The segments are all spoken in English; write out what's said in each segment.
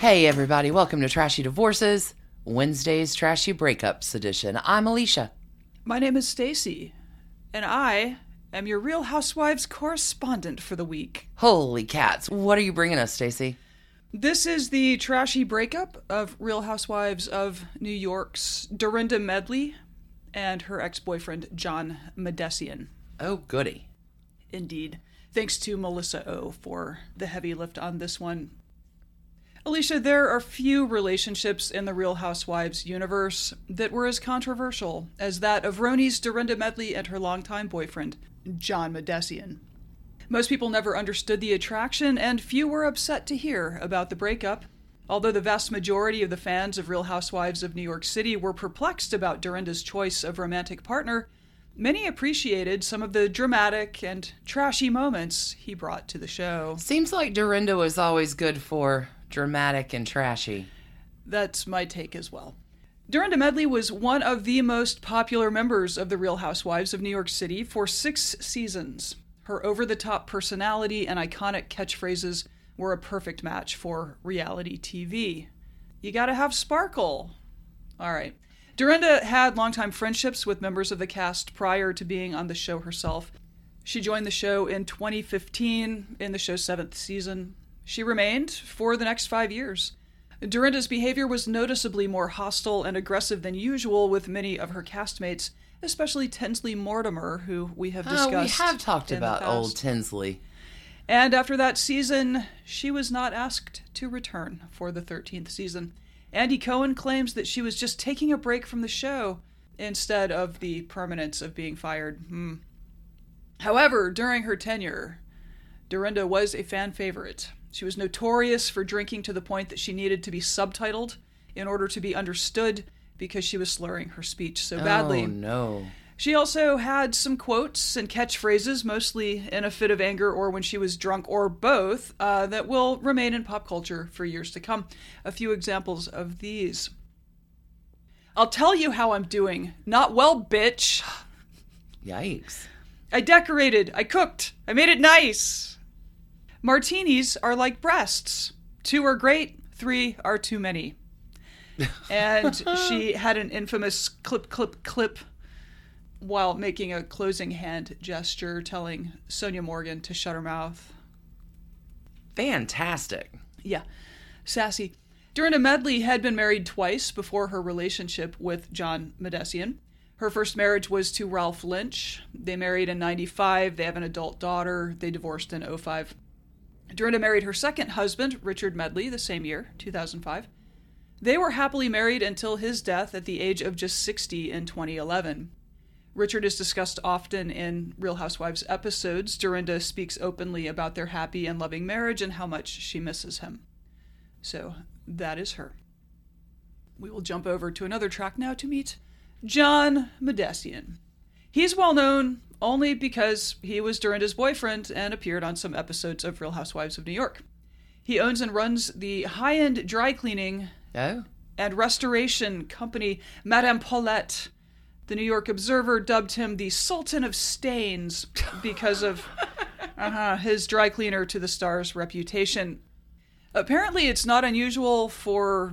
Hey, everybody, welcome to Trashy Divorces, Wednesday's Trashy Breakups edition. I'm Alicia. My name is Stacy, and I am your Real Housewives correspondent for the week. Holy cats, what are you bringing us, Stacy? This is the trashy breakup of Real Housewives of New York's Dorinda Medley and her ex boyfriend, John Mahdessian. Oh, goody. Indeed. Thanks to Melissa O for the heavy lift on this one. Alicia, there are few relationships in the Real Housewives universe that were as controversial as that of RHONY's Dorinda Medley and her longtime boyfriend, John Mahdessian. Most people never understood the attraction, and few were upset to hear about the breakup. Although the vast majority of the fans of Real Housewives of New York City were perplexed about Dorinda's choice of romantic partner, many appreciated some of the dramatic and trashy moments he brought to the show. Seems like Dorinda was always good for dramatic and trashy. That's my take as well. Dorinda Medley was one of the most popular members of the Real Housewives of New York City for six seasons. Her over the top personality and iconic catchphrases were a perfect match for reality TV. You gotta have sparkle. All right. Dorinda had longtime friendships with members of the cast prior to being on the show herself. She joined the show in 2015 in the show's seventh season. She remained for the next five years. Dorinda's behavior was noticeably more hostile and aggressive than usual with many of her castmates, especially Tinsley Mortimer, who we have discussed. Oh, we have talked about old. Tinsley. And after that season, she was not asked to return for the 13th season. Andy Cohen claims that she was just taking a break from the show instead of the permanence of being fired. Hmm. However, during her tenure, Dorinda was a fan favorite. She was notorious for drinking to the point that she needed to be subtitled in order to be understood because she was slurring her speech so badly. Oh, no. She also had some quotes and catchphrases, mostly in a fit of anger or when she was drunk or both, uh, that will remain in pop culture for years to come. A few examples of these. I'll tell you how I'm doing. Not well, bitch. Yikes. I decorated. I cooked. I made it nice. Martinis are like breasts. Two are great, three are too many. And she had an infamous clip, clip, clip while making a closing hand gesture telling Sonja Morgan to shut her mouth. Fantastic. Yeah, sassy. Dorinda Medley had been married twice before her relationship with John Mahdessian. Her first marriage was to Ralph Lynch. They married in 95. They have an adult daughter. They divorced in 05. Dorinda married her second husband, Richard Medley, the same year, 2005. They were happily married until his death at the age of just 60 in 2011. Richard is discussed often in Real Housewives episodes. Dorinda speaks openly about their happy and loving marriage and how much she misses him. So that is her. We will jump over to another track now to meet John Mahdessian. He's well known only because he was Dorinda's boyfriend and appeared on some episodes of Real Housewives of New York. He owns and runs the high end dry cleaning Oh? and restoration company Madame Paulette. The New York Observer dubbed him the Sultan of Stains because of uh-huh, his dry cleaner to the star's reputation. Apparently, it's not unusual for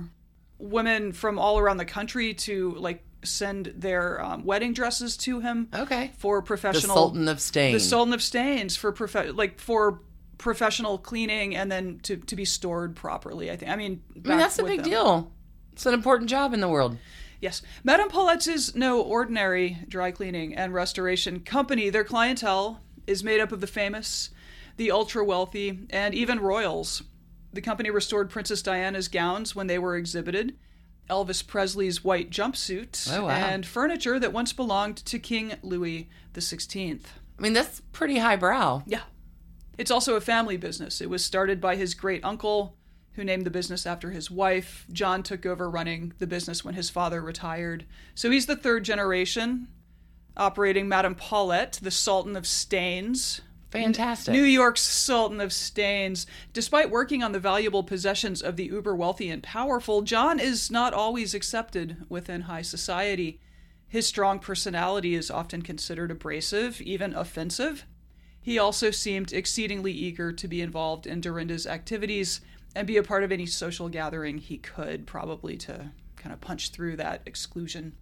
women from all around the country to like send their um, wedding dresses to him Okay. for professional. The Sultan of Stains. the Sultan of Stains for prof- like for professional cleaning and then to, to be stored properly. I think. I mean, I mean, that's a big them. deal. It's an important job in the world. Yes. Madame Paulette's is no ordinary dry cleaning and restoration company. Their clientele is made up of the famous, the ultra wealthy, and even royals. The company restored Princess Diana's gowns when they were exhibited, Elvis Presley's white jumpsuit, Oh, wow. and furniture that once belonged to King Louis XVI. I mean, that's pretty highbrow. Yeah. It's also a family business. It was started by his great uncle, who named the business after his wife. John took over running the business when his father retired. So he's the third generation operating Madame Paulette, the Sultan of Stains. Fantastic. New York's Sultan of Stains. Despite working on the valuable possessions of the uber wealthy and powerful, John is not always accepted within high society. His strong personality is often considered abrasive, even offensive. He also seemed exceedingly eager to be involved in Dorinda's activities and be a part of any social gathering he could, probably to kind of punch through that exclusion.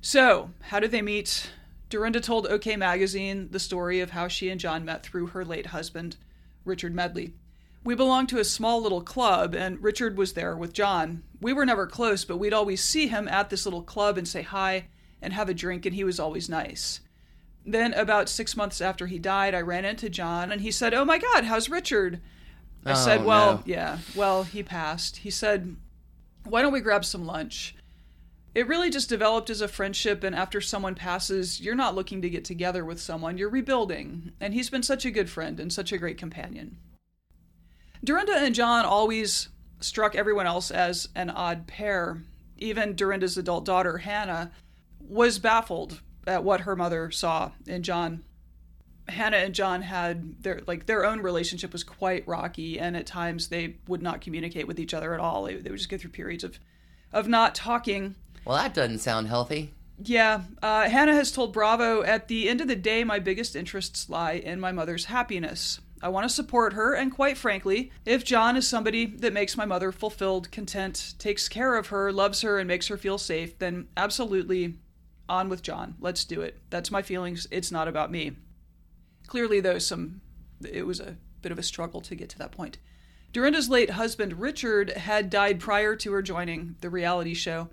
So, how did they meet? Dorinda told OK Magazine the story of how she and John met through her late husband, Richard Medley. We belonged to a small little club, and Richard was there with John. We were never close, but we'd always see him at this little club and say hi and have a drink, and he was always nice. Then, about six months after he died, I ran into John, and he said, Oh my God, how's Richard? I Oh, said, Well, no. yeah, well, he passed. He said, Why don't we grab some lunch? It really just developed as a friendship, and after someone passes, you're not looking to get together with someone, you're rebuilding. And he's been such a good friend and such a great companion. Dorinda and John always struck everyone else as an odd pair. Even Dorinda's adult daughter, Hannah, was baffled at what her mother saw in John. Hannah and John had their like their own relationship was quite rocky, and at times they would not communicate with each other at all. They, they would just go through periods of of not talking. Well, that doesn't sound healthy. Yeah, uh, Hannah has told Bravo at the end of the day, my biggest interests lie in my mother's happiness. I want to support her, and quite frankly, if John is somebody that makes my mother fulfilled, content, takes care of her, loves her, and makes her feel safe, then absolutely on with John. Let's do it. That's my feelings. It's not about me. Clearly, though, some it was a bit of a struggle to get to that point. Dorinda's late husband, Richard, had died prior to her joining the reality show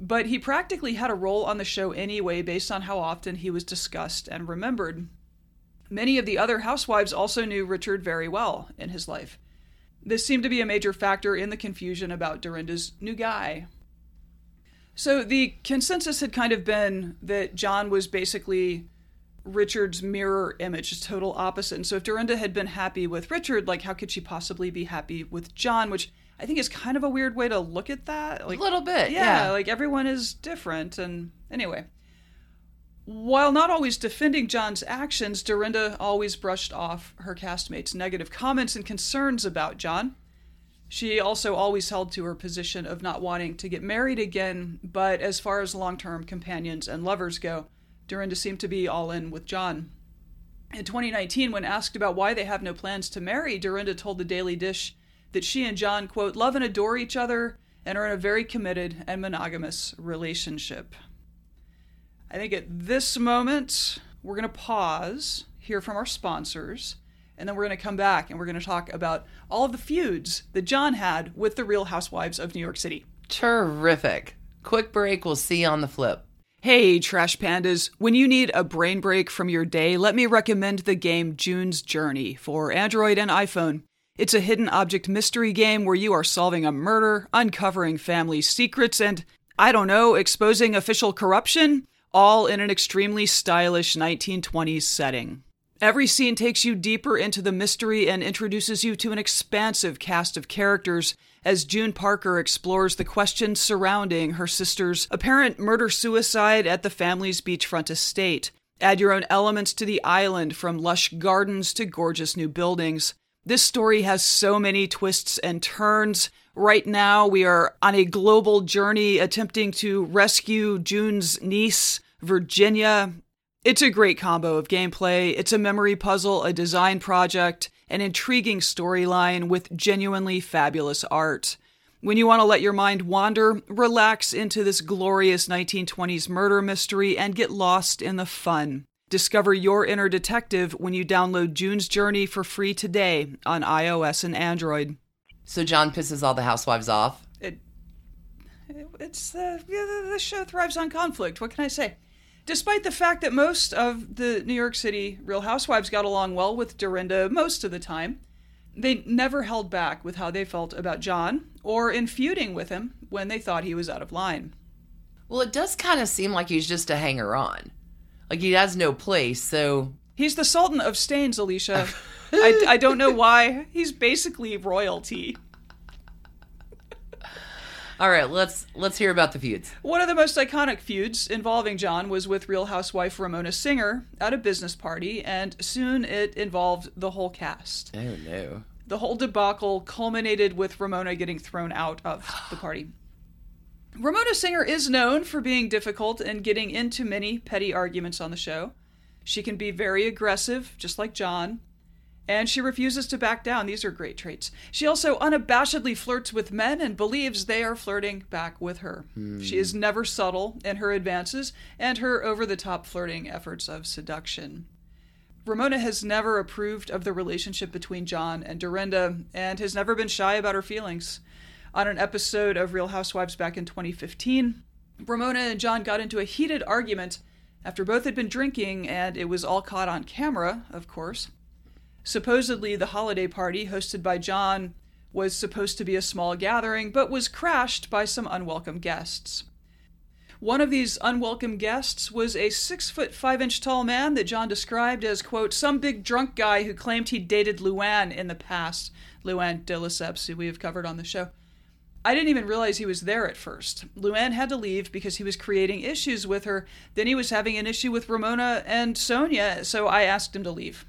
but he practically had a role on the show anyway based on how often he was discussed and remembered. Many of the other housewives also knew Richard very well in his life. This seemed to be a major factor in the confusion about Dorinda's new guy. So the consensus had kind of been that John was basically Richard's mirror image, just total opposite. And so if Dorinda had been happy with Richard, like how could she possibly be happy with John, which I think is kind of a weird way to look at that. Like a little bit, yeah, yeah. like everyone is different. And anyway, while not always defending John's actions, Dorinda always brushed off her castmates' negative comments and concerns about John. She also always held to her position of not wanting to get married again, but as far as long term companions and lovers go, Dorinda seemed to be all in with John. In 2019, when asked about why they have no plans to marry, Dorinda told the Daily Dish that she and John, quote, love and adore each other and are in a very committed and monogamous relationship. I think at this moment, we're going to pause, hear from our sponsors, and then we're going to come back and we're going to talk about all of the feuds that John had with the Real Housewives of New York City. Terrific. Quick break. We'll see you on the flip. Hey, Trash Pandas. When you need a brain break from your day, let me recommend the game June's Journey for Android and iPhone. It's a hidden object mystery game where you are solving a murder, uncovering family secrets, and, I don't know, exposing official corruption, all in an extremely stylish 1920s setting. Every scene takes you deeper into the mystery and introduces you to an expansive cast of characters as June Parker explores the questions surrounding her sister's apparent murder suicide at the family's beachfront estate. Add your own elements to the island from lush gardens to gorgeous new buildings. This story has so many twists and turns. Right now, we are on a global journey attempting to rescue June's niece, Virginia. It's a great combo of gameplay. It's a memory puzzle, a design project, an intriguing storyline with genuinely fabulous art. When you want to let your mind wander, relax into this glorious 1920s murder mystery and get lost in the fun. Discover your inner detective when you download June's Journey for free today on iOS and Android. So John pisses all the housewives off. It, it's uh, yeah, the show thrives on conflict. What can I say? Despite the fact that most of the New York City Real Housewives got along well with Dorinda most of the time, they never held back with how they felt about John or in feuding with him when they thought he was out of line. Well, it does kind of seem like he's just a hanger on. Like he has no place, so He's the Sultan of Stains, Alicia. I, I don't know why. He's basically royalty. all right, let's let's hear about the feuds. One of the most iconic feuds involving John was with Real Housewife Ramona Singer at a business party, and soon it involved the whole cast. Oh no. The whole debacle culminated with Ramona getting thrown out of the party. Ramona Singer is known for being difficult and getting into many petty arguments on the show. She can be very aggressive, just like John, And she refuses to back down. These are great traits. She also unabashedly flirts with men and believes they are flirting back with her. Hmm. She is never subtle in her advances and her over the top flirting efforts of seduction. Ramona has never approved of the relationship between John and Dorinda and has never been shy about her feelings. On an episode of Real Housewives back in 2015, Ramona and John got into a heated argument after both had been drinking, and it was all caught on camera, of course. Supposedly, the holiday party hosted by John was supposed to be a small gathering, but was crashed by some unwelcome guests. One of these unwelcome guests was a six foot five inch tall man that John described as, quote, some big drunk guy who claimed he dated Luann in the past. Luann de Lesseps, who we have covered on the show. I didn't even realize he was there at first. Luann had to leave because he was creating issues with her. Then he was having an issue with Ramona and Sonja, so I asked him to leave.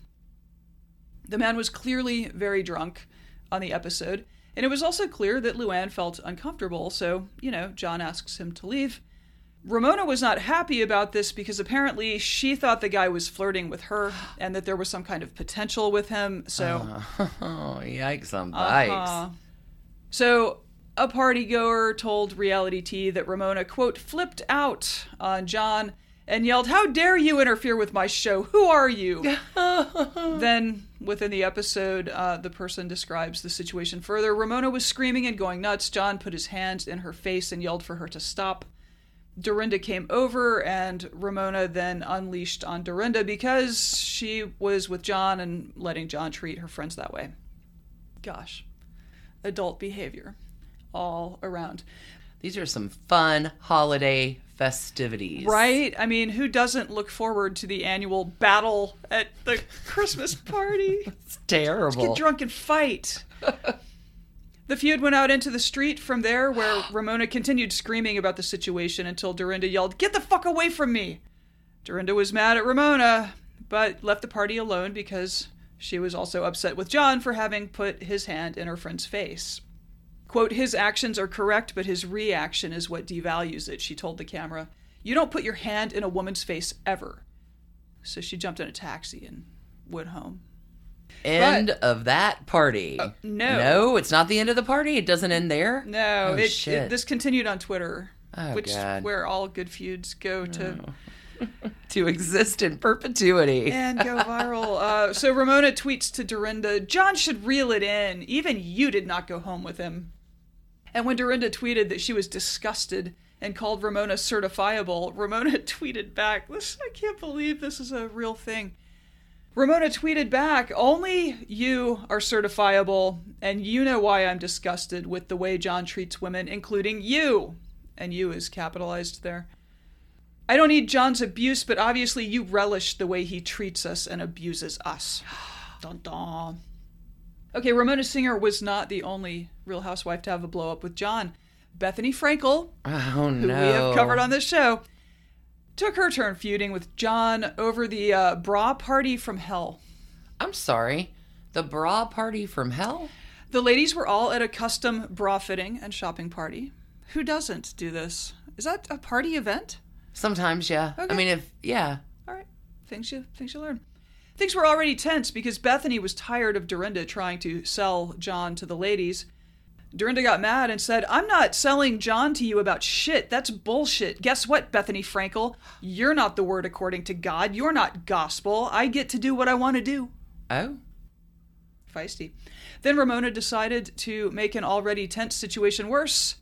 The man was clearly very drunk on the episode, and it was also clear that Luann felt uncomfortable, so, you know, John asks him to leave. Ramona was not happy about this because apparently she thought the guy was flirting with her and that there was some kind of potential with him. So, Oh, yikes on bikes. uh-huh. so a party goer told Reality Tea that Ramona quote flipped out on John and yelled, "How dare you interfere with my show? Who are you?" then within the episode, uh, the person describes the situation further. Ramona was screaming and going nuts. John put his hands in her face and yelled for her to stop. Dorinda came over, and Ramona then unleashed on Dorinda because she was with John and letting John treat her friends that way. Gosh, adult behavior all around. These are some fun holiday festivities. Right? I mean, who doesn't look forward to the annual battle at the Christmas party? It's terrible. Get drunk and fight. the feud went out into the street from there, where Ramona continued screaming about the situation until Dorinda yelled, Get the fuck away from me! Dorinda was mad at Ramona, but left the party alone because she was also upset with John for having put his hand in her friend's face. Quote, his actions are correct, but his reaction is what devalues it, she told the camera. You don't put your hand in a woman's face ever. So she jumped in a taxi and went home. End But- of that party. no. No, it's not the end of the party. It doesn't end there. No, Oh, it, shit. it this continued on Twitter, Oh, which God. where all good feuds go to To exist in perpetuity. and go viral. Uh, so Ramona tweets to Dorinda, "John should reel it in. Even you did not go home with him." And when Dorinda tweeted that she was disgusted and called Ramona certifiable, Ramona tweeted back, "This I can't believe this is a real thing." Ramona tweeted back, Only you are certifiable, and you know why I'm disgusted with the way John treats women, including you. And you is capitalized there. I don't need John's abuse, but obviously you relish the way he treats us and abuses us. dun dun. Okay, Ramona Singer was not the only Real Housewife to have a blow up with John. Bethenny Frankel, Oh who no. we have covered on this show, took her turn feuding with John over the uh, bra party from hell. I'm sorry. The bra party from hell? The ladies were all at a custom bra fitting and shopping party. Who doesn't do this? Is that a party event? Sometimes, yeah. Okay. I mean, if yeah. All right, things you things you learn. Things were already tense because Bethenny was tired of Dorinda trying to sell John to the ladies. Dorinda got mad and said, I'm not selling John to you about shit. That's bullshit. Guess what, Bethenny Frankel? You're not the word according to God. You're not gospel. I get to do what I want to do. Oh. Feisty. Then Ramona decided to make an already tense situation worse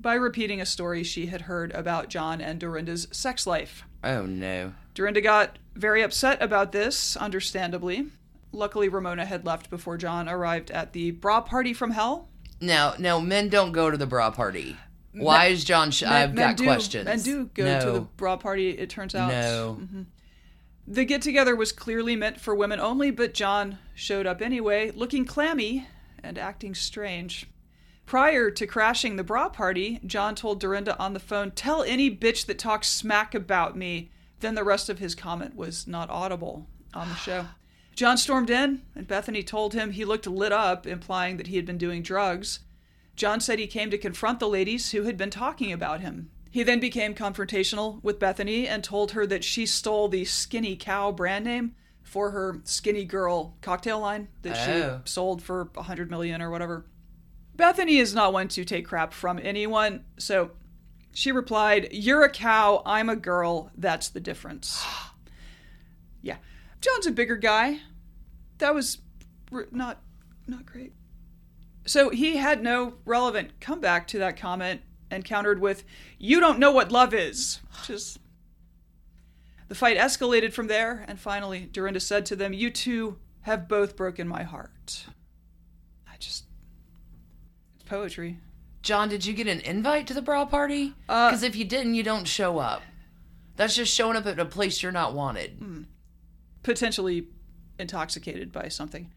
by repeating a story she had heard about John and Dorinda's sex life. Oh no. Dorinda got very upset about this, understandably. Luckily, Ramona had left before John arrived at the bra party from hell. Now, now, men don't go to the bra party. Why is John? Sh- Men- I've men got do, questions. Men do go no. to the bra party, it turns out. No. Mm-hmm. The get together was clearly meant for women only, but John showed up anyway, looking clammy and acting strange. Prior to crashing the bra party, John told Dorinda on the phone, Tell any bitch that talks smack about me. Then the rest of his comment was not audible on the show. John stormed in, and Bethenny told him he looked lit up, implying that he had been doing drugs. John said he came to confront the ladies who had been talking about him. He then became confrontational with Bethenny and told her that she stole the Skinny Cow brand name for her skinny girl cocktail line that Oh. she sold for a hundred million or whatever. Bethenny is not one to take crap from anyone, so she replied, You're a cow, I'm a girl, that's the difference. yeah. John's a bigger guy. That was not not great. So he had no relevant comeback to that comment and countered with, You don't know what love is. Is. The fight escalated from there, and finally, Dorinda said to them, You two have both broken my heart. I just. It's poetry. John, did you get an invite to the bra party? Uh, Because if you didn't, you don't show up. That's just showing up at a place you're not wanted. potentially intoxicated by something.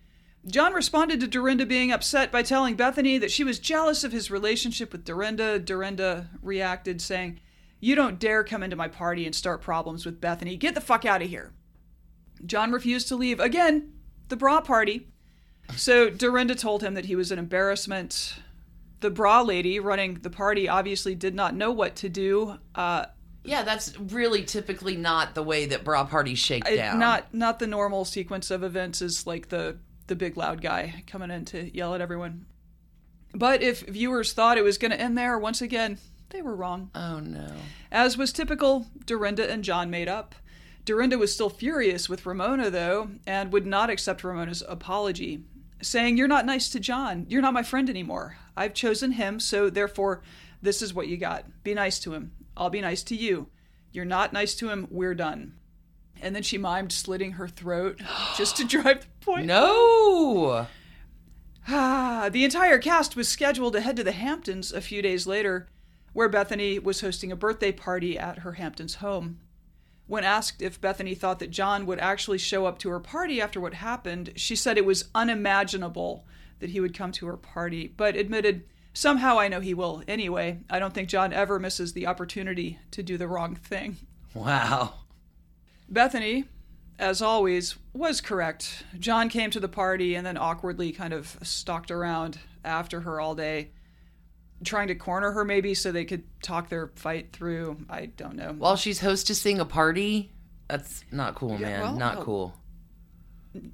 John responded to Dorinda being upset by telling Bethenny that she was jealous of his relationship with Dorinda. Dorinda reacted, saying, You don't dare come into my party and start problems with Bethenny. Get the fuck out of here. John refused to leave again the bra party. So Dorinda told him that he was an embarrassment. The bra lady running the party obviously did not know what to do. Uh, Yeah, that's really typically not the way that bra parties shake it- down. not not the normal sequence of events is like the the big loud guy coming in to yell at everyone. But if viewers thought it was going to end there, once again, they were wrong. Oh no. As was typical, Dorinda and John made up. Dorinda was still furious with Ramona, though, and would not accept Ramona's apology, saying, You're not nice to John. You're not my friend anymore. I've chosen him, so therefore, this is what you got. Be nice to him. I'll be nice to you. You're not nice to him. We're done. And then she mimed slitting her throat just to drive the point. No. Ah, the entire cast was scheduled to head to the Hamptons a few days later, where Bethenny was hosting a birthday party at her Hamptons home. When asked if Bethenny thought that John would actually show up to her party after what happened, she said it was unimaginable that he would come to her party, but admitted, Somehow I know he will anyway. I don't think John ever misses the opportunity to do the wrong thing. Wow. Bethenny, as always, was correct. John came to the party and then awkwardly kind of stalked around after her all day, trying to corner her maybe so they could talk their fight through. I don't know. While she's hostessing a party, that's not cool, Yeah, man. well, not well. cool.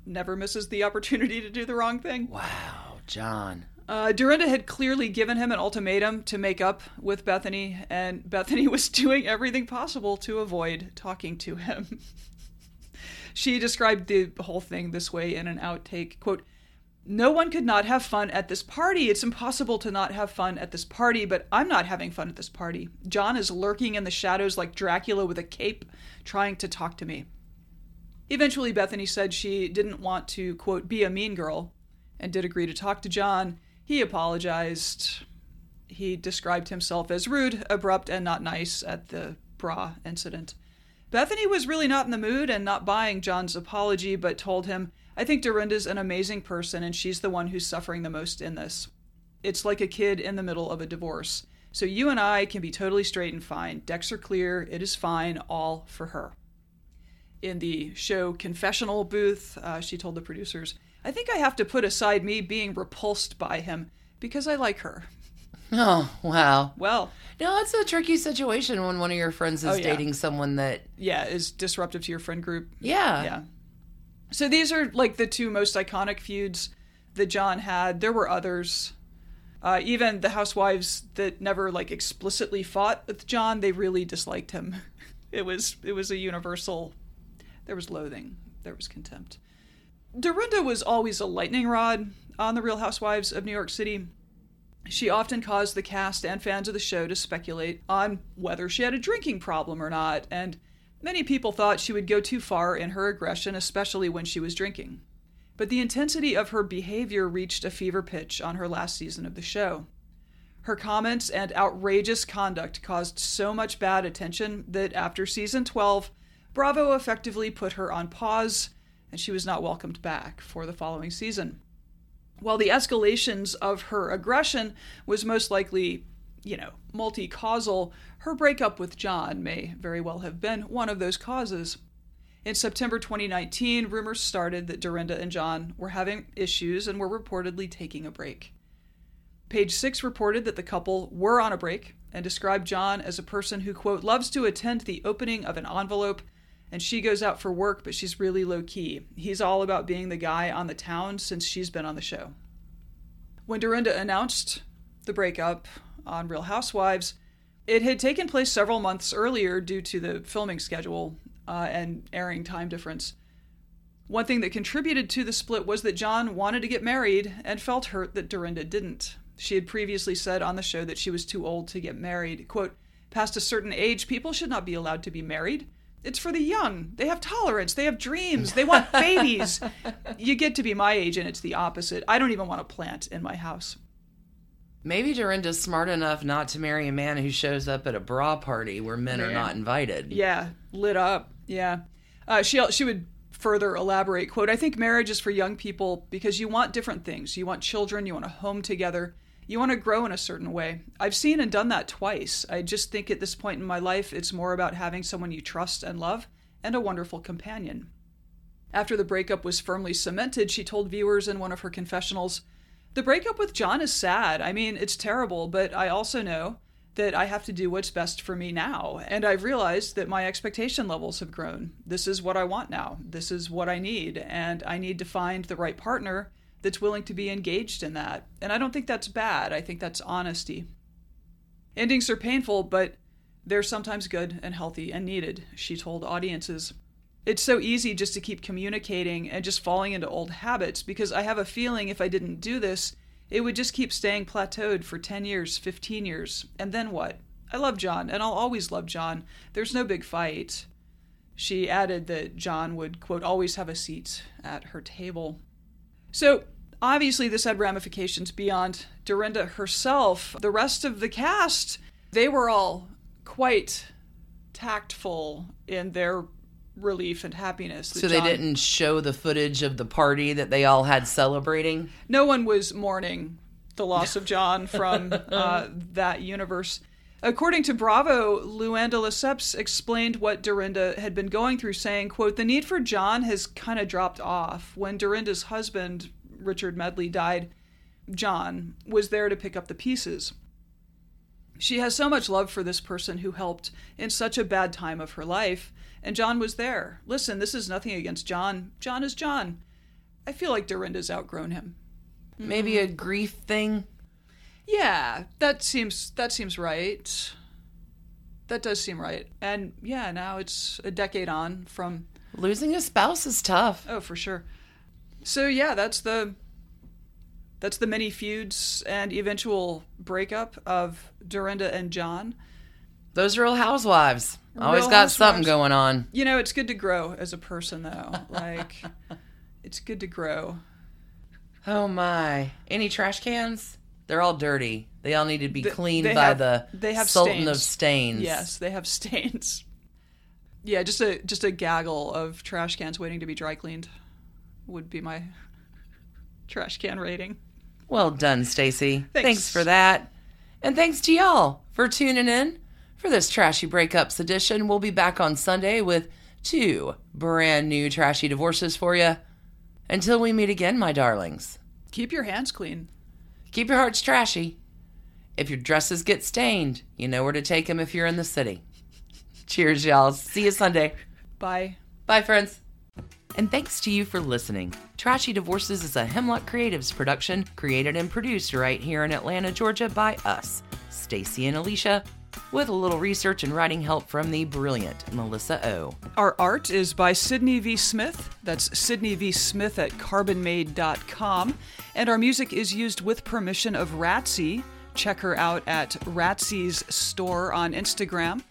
Never misses the opportunity to do the wrong thing. Wow, John. Uh, Dorinda had clearly given him an ultimatum to make up with Bethenny, and Bethenny was doing everything possible to avoid talking to him. she described the whole thing this way in an outtake quote, No one could not have fun at this party. It's impossible to not have fun at this party, but I'm not having fun at this party. John is lurking in the shadows like Dracula with a cape, trying to talk to me. Eventually, Bethenny said she didn't want to, quote, be a mean girl, and did agree to talk to John. He apologized. He described himself as rude, abrupt, and not nice at the bra incident. Bethenny was really not in the mood and not buying John's apology, but told him, I think Dorinda's an amazing person and she's the one who's suffering the most in this. It's like a kid in the middle of a divorce. So you and I can be totally straight and fine. Decks are clear. It is fine, all for her. In the show confessional booth, uh, she told the producers, I think I have to put aside me being repulsed by him because I like her. Oh, wow. Well, No, it's a tricky situation when one of your friends is Oh, yeah. dating someone that, yeah, is disruptive to your friend group. yeah. Yeah. So these are like the two most iconic feuds that John had. There were others. Uh, even the housewives that never like explicitly fought with John, they really disliked him. It was it was a universal. There was loathing. There was contempt. Dorinda was always a lightning rod on the Real Housewives of New York City. She often caused the cast and fans of the show to speculate on whether she had a drinking problem or not, and many people thought she would go too far in her aggression, especially when she was drinking. But the intensity of her behavior reached a fever pitch on her last season of the show. Her comments and outrageous conduct caused so much bad attention that after season 12, Bravo effectively put her on pause, and she was not welcomed back for the following season. While the escalations of her aggression was most likely, you know, multi causal, her breakup with John may very well have been one of those causes. In September 2019, rumors started that Dorinda and John were having issues and were reportedly taking a break. Page 6 reported that the couple were on a break and described John as a person who, quote, loves to attend the opening of an envelope and she goes out for work, but she's really low key. He's all about being the guy on the town since she's been on the show. When Dorinda announced the breakup on Real Housewives, it had taken place several months earlier due to the filming schedule uh, and airing time difference. One thing that contributed to the split was that John wanted to get married and felt hurt that Dorinda didn't. She had previously said on the show that she was too old to get married. Quote, past a certain age, people should not be allowed to be married. It's for the young. They have tolerance. They have dreams. They want babies. you get to be my age and it's the opposite. I don't even want a plant in my house. Maybe Dorinda's smart enough not to marry a man who shows up at a bra party where men are not invited. Yeah, lit up. Yeah. Uh, she she would further elaborate quote i think marriage is for young people because you want different things you want children you want a home together you want to grow in a certain way. I've seen and done that twice. I just think at this point in my life, it's more about having someone you trust and love and a wonderful companion. After the breakup was firmly cemented, she told viewers in one of her confessionals, The breakup with John is sad. I mean, it's terrible, but I also know that I have to do what's best for me now. And I've realized that my expectation levels have grown. This is what I want now. This is what I need. And I need to find the right partner that's willing to be engaged in that. And I don't think that's bad. I think that's honesty. Endings are painful, but they're sometimes good and healthy and needed, she told audiences. It's so easy just to keep communicating and just falling into old habits because I have a feeling if I didn't do this, it would just keep staying plateaued for 10 years, 15 years. And then what? I love John, and I'll always love John. There's no big fight. She added that John would, quote, always have a seat at her table. So obviously, this had ramifications beyond Dorinda herself. The rest of the cast, they were all quite tactful in their relief and happiness. So they didn't show the footage of the party that they all had celebrating? No one was mourning the loss of John from uh, that universe. According to Bravo, Luann de Lesseps explained what Dorinda had been going through, saying, quote, the need for John has kind of dropped off. When Dorinda's husband, Richard Medley, died, John was there to pick up the pieces. She has so much love for this person who helped in such a bad time of her life, and John was there. Listen, this is nothing against John. John is John. I feel like Dorinda's outgrown him. Maybe a grief thing? Yeah, that seems that seems right. That does seem right. And yeah, now it's a decade on from losing a spouse is tough. Oh, for sure. So yeah, that's the that's the many feuds and eventual breakup of Dorinda and John. Those real housewives. Always real got housewives. something going on. You know, it's good to grow as a person though. like it's good to grow. Oh my. Any trash cans? They're all dirty. They all need to be cleaned by have, the they have Sultan stains. of Stains. Yes, they have stains. Yeah, just a just a gaggle of trash cans waiting to be dry cleaned would be my trash can rating. Well done, Stacy. Thanks. thanks for that. And thanks to y'all for tuning in for this Trashy Breakups edition. We'll be back on Sunday with two brand new trashy divorces for you. Until we meet again, my darlings. Keep your hands clean. Keep your hearts trashy. If your dresses get stained, you know where to take them if you're in the city. Cheers, y'all. See you Sunday. Bye. Bye, friends. And thanks to you for listening. Trashy Divorces is a Hemlock Creatives production, created and produced right here in Atlanta, Georgia by us, Stacy and Alicia, with a little research and writing help from the brilliant Melissa O. Our art is by Sydney V. Smith. That's Sydney V. Smith at carbonmade.com. And our music is used with permission of Ratsy. Check her out at Ratsy's store on Instagram